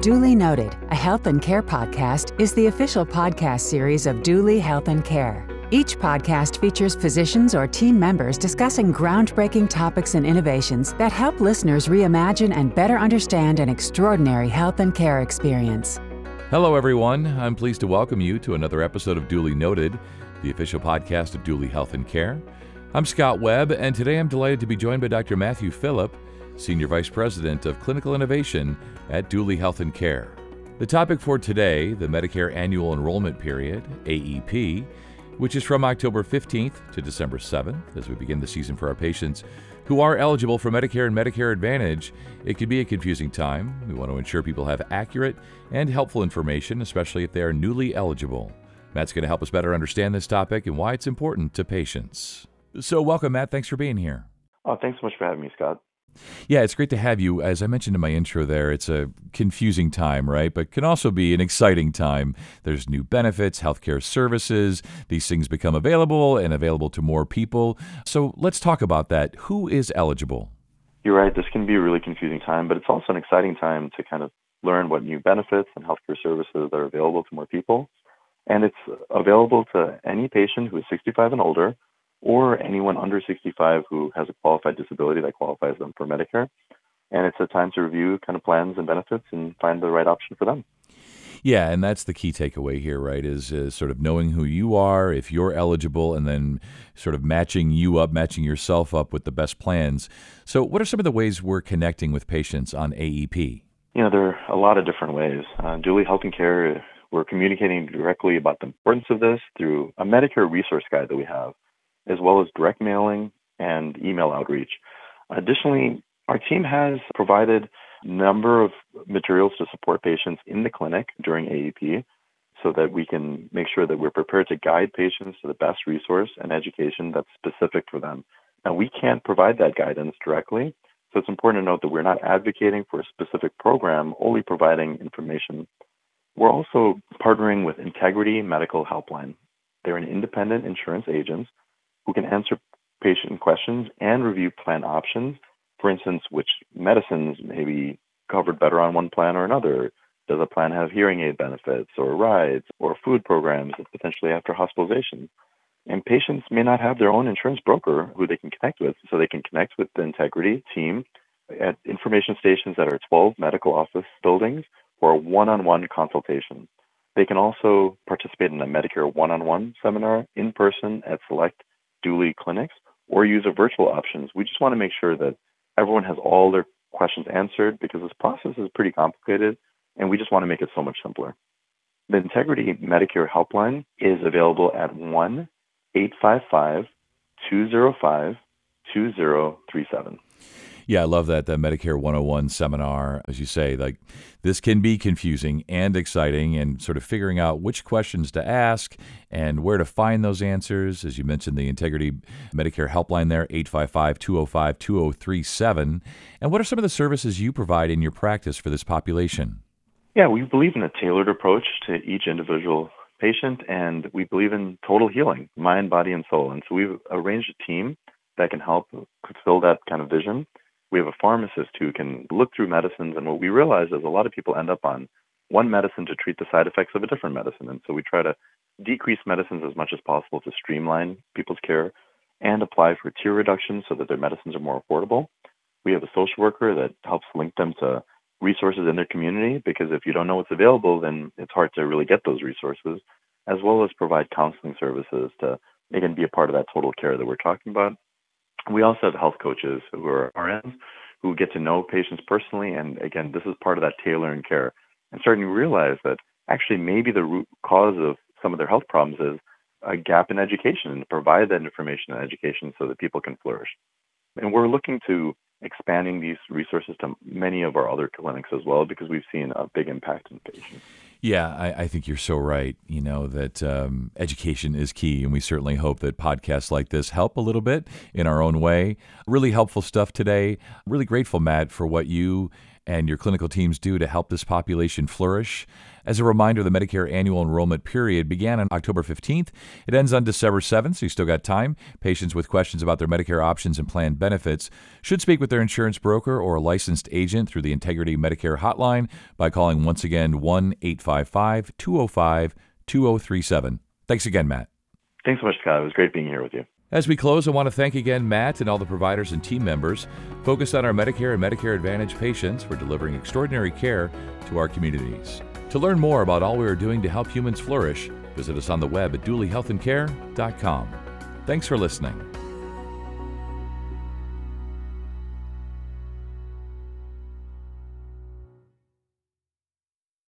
Duly Noted, a health and care podcast, is the official podcast series of Duly Health and Care. Each podcast features physicians or team members discussing groundbreaking topics and innovations that help listeners reimagine and better understand an extraordinary health and care experience. Hello, everyone. I'm pleased to welcome you to another episode of Duly Noted, the official podcast of Duly Health and Care. I'm Scott Webb, and today I'm delighted to be joined by Dr. Matthew Phillip, Senior Vice President of Clinical Innovation at Duly Health and Care. The topic for today, the Medicare Annual Enrollment Period, AEP, which is from October 15th to December 7th as we begin the season for our patients who are eligible for Medicare and Medicare Advantage. It can be a confusing time. We want to ensure people have accurate and helpful information, especially if they are newly eligible. Matt's going to help us better understand this topic and why it's important to patients. So, welcome, Matt. Thanks for being here. Oh, thanks so much for having me, Scott. Yeah, it's great to have you. As I mentioned in my intro there, it's a confusing time, right? But can also be an exciting time. There's new benefits, healthcare services, these things become available and available to more people. So let's talk about that. Who is eligible? You're right. This can be a really confusing time, but it's also an exciting time to kind of learn what new benefits and healthcare services are available to more people. And it's available to any patient who is 65 and older or anyone under 65 who has a qualified disability that qualifies them for Medicare. And it's a time to review kind of plans and benefits and find the right option for them. Yeah, and that's the key takeaway here, right? Is, is sort of knowing who you are, if you're eligible, and then sort of matching you up, matching yourself up with the best plans. So, what are some of the ways we're connecting with patients on AEP? You know, there are a lot of different ways. Uh, Duly Health and Care, we're communicating directly about the importance of this through a Medicare resource guide that we have as well as direct mailing and email outreach. Additionally, our team has provided a number of materials to support patients in the clinic during AEP so that we can make sure that we're prepared to guide patients to the best resource and education that's specific for them. Now, we can't provide that guidance directly, so it's important to note that we're not advocating for a specific program, only providing information. We're also partnering with Integrity Medical Helpline. They're an independent insurance agent who can answer patient questions and review plan options. For instance, which medicines may be covered better on one plan or another. Does a plan have hearing aid benefits or rides or food programs potentially after hospitalization? And patients may not have their own insurance broker who they can connect with, so they can connect with the Integrity team at information stations that are 12 medical office buildings for a one on one consultation. They can also participate in a Medicare one on one seminar in person at select Duly clinics or use a virtual options. We just want to make sure that everyone has all their questions answered because this process is pretty complicated and we just want to make it so much simpler. The Integrity Medicare helpline is available at 1 855 205 2037. Yeah, I love that the Medicare 101 seminar. As you say, like this can be confusing and exciting, and sort of figuring out which questions to ask and where to find those answers. As you mentioned, the Integrity Medicare helpline there, 855 205 2037. And what are some of the services you provide in your practice for this population? Yeah, we believe in a tailored approach to each individual patient, and we believe in total healing, mind, body, and soul. And so we've arranged a team that can help fulfill that kind of vision we have a pharmacist who can look through medicines. And what we realize is a lot of people end up on one medicine to treat the side effects of a different medicine. And so we try to decrease medicines as much as possible to streamline people's care and apply for tier reductions so that their medicines are more affordable. We have a social worker that helps link them to resources in their community because if you don't know what's available, then it's hard to really get those resources, as well as provide counseling services to, again, be a part of that total care that we're talking about. We also have health coaches who are RNs who get to know patients personally. And again, this is part of that tailoring care and starting to realize that actually maybe the root cause of some of their health problems is a gap in education and provide that information and education so that people can flourish. And we're looking to expanding these resources to many of our other clinics as well because we've seen a big impact in patients. Yeah, I, I, think you're so right. You know, that um, education is key, and we certainly hope that podcasts like this help a little bit in our own way. Really helpful stuff today. Really grateful, Matt, for what you and your clinical teams do to help this population flourish. As a reminder, the Medicare annual enrollment period began on October 15th. It ends on December 7th, so you still got time. Patients with questions about their Medicare options and plan benefits should speak with their insurance broker or a licensed agent through the Integrity Medicare hotline by calling once again 1 855 205 2037. Thanks again, Matt. Thanks so much, Scott. It was great being here with you. As we close, I want to thank again Matt and all the providers and team members focused on our Medicare and Medicare Advantage patients for delivering extraordinary care to our communities. To learn more about all we are doing to help humans flourish, visit us on the web at dulyhealthandcare.com. Thanks for listening.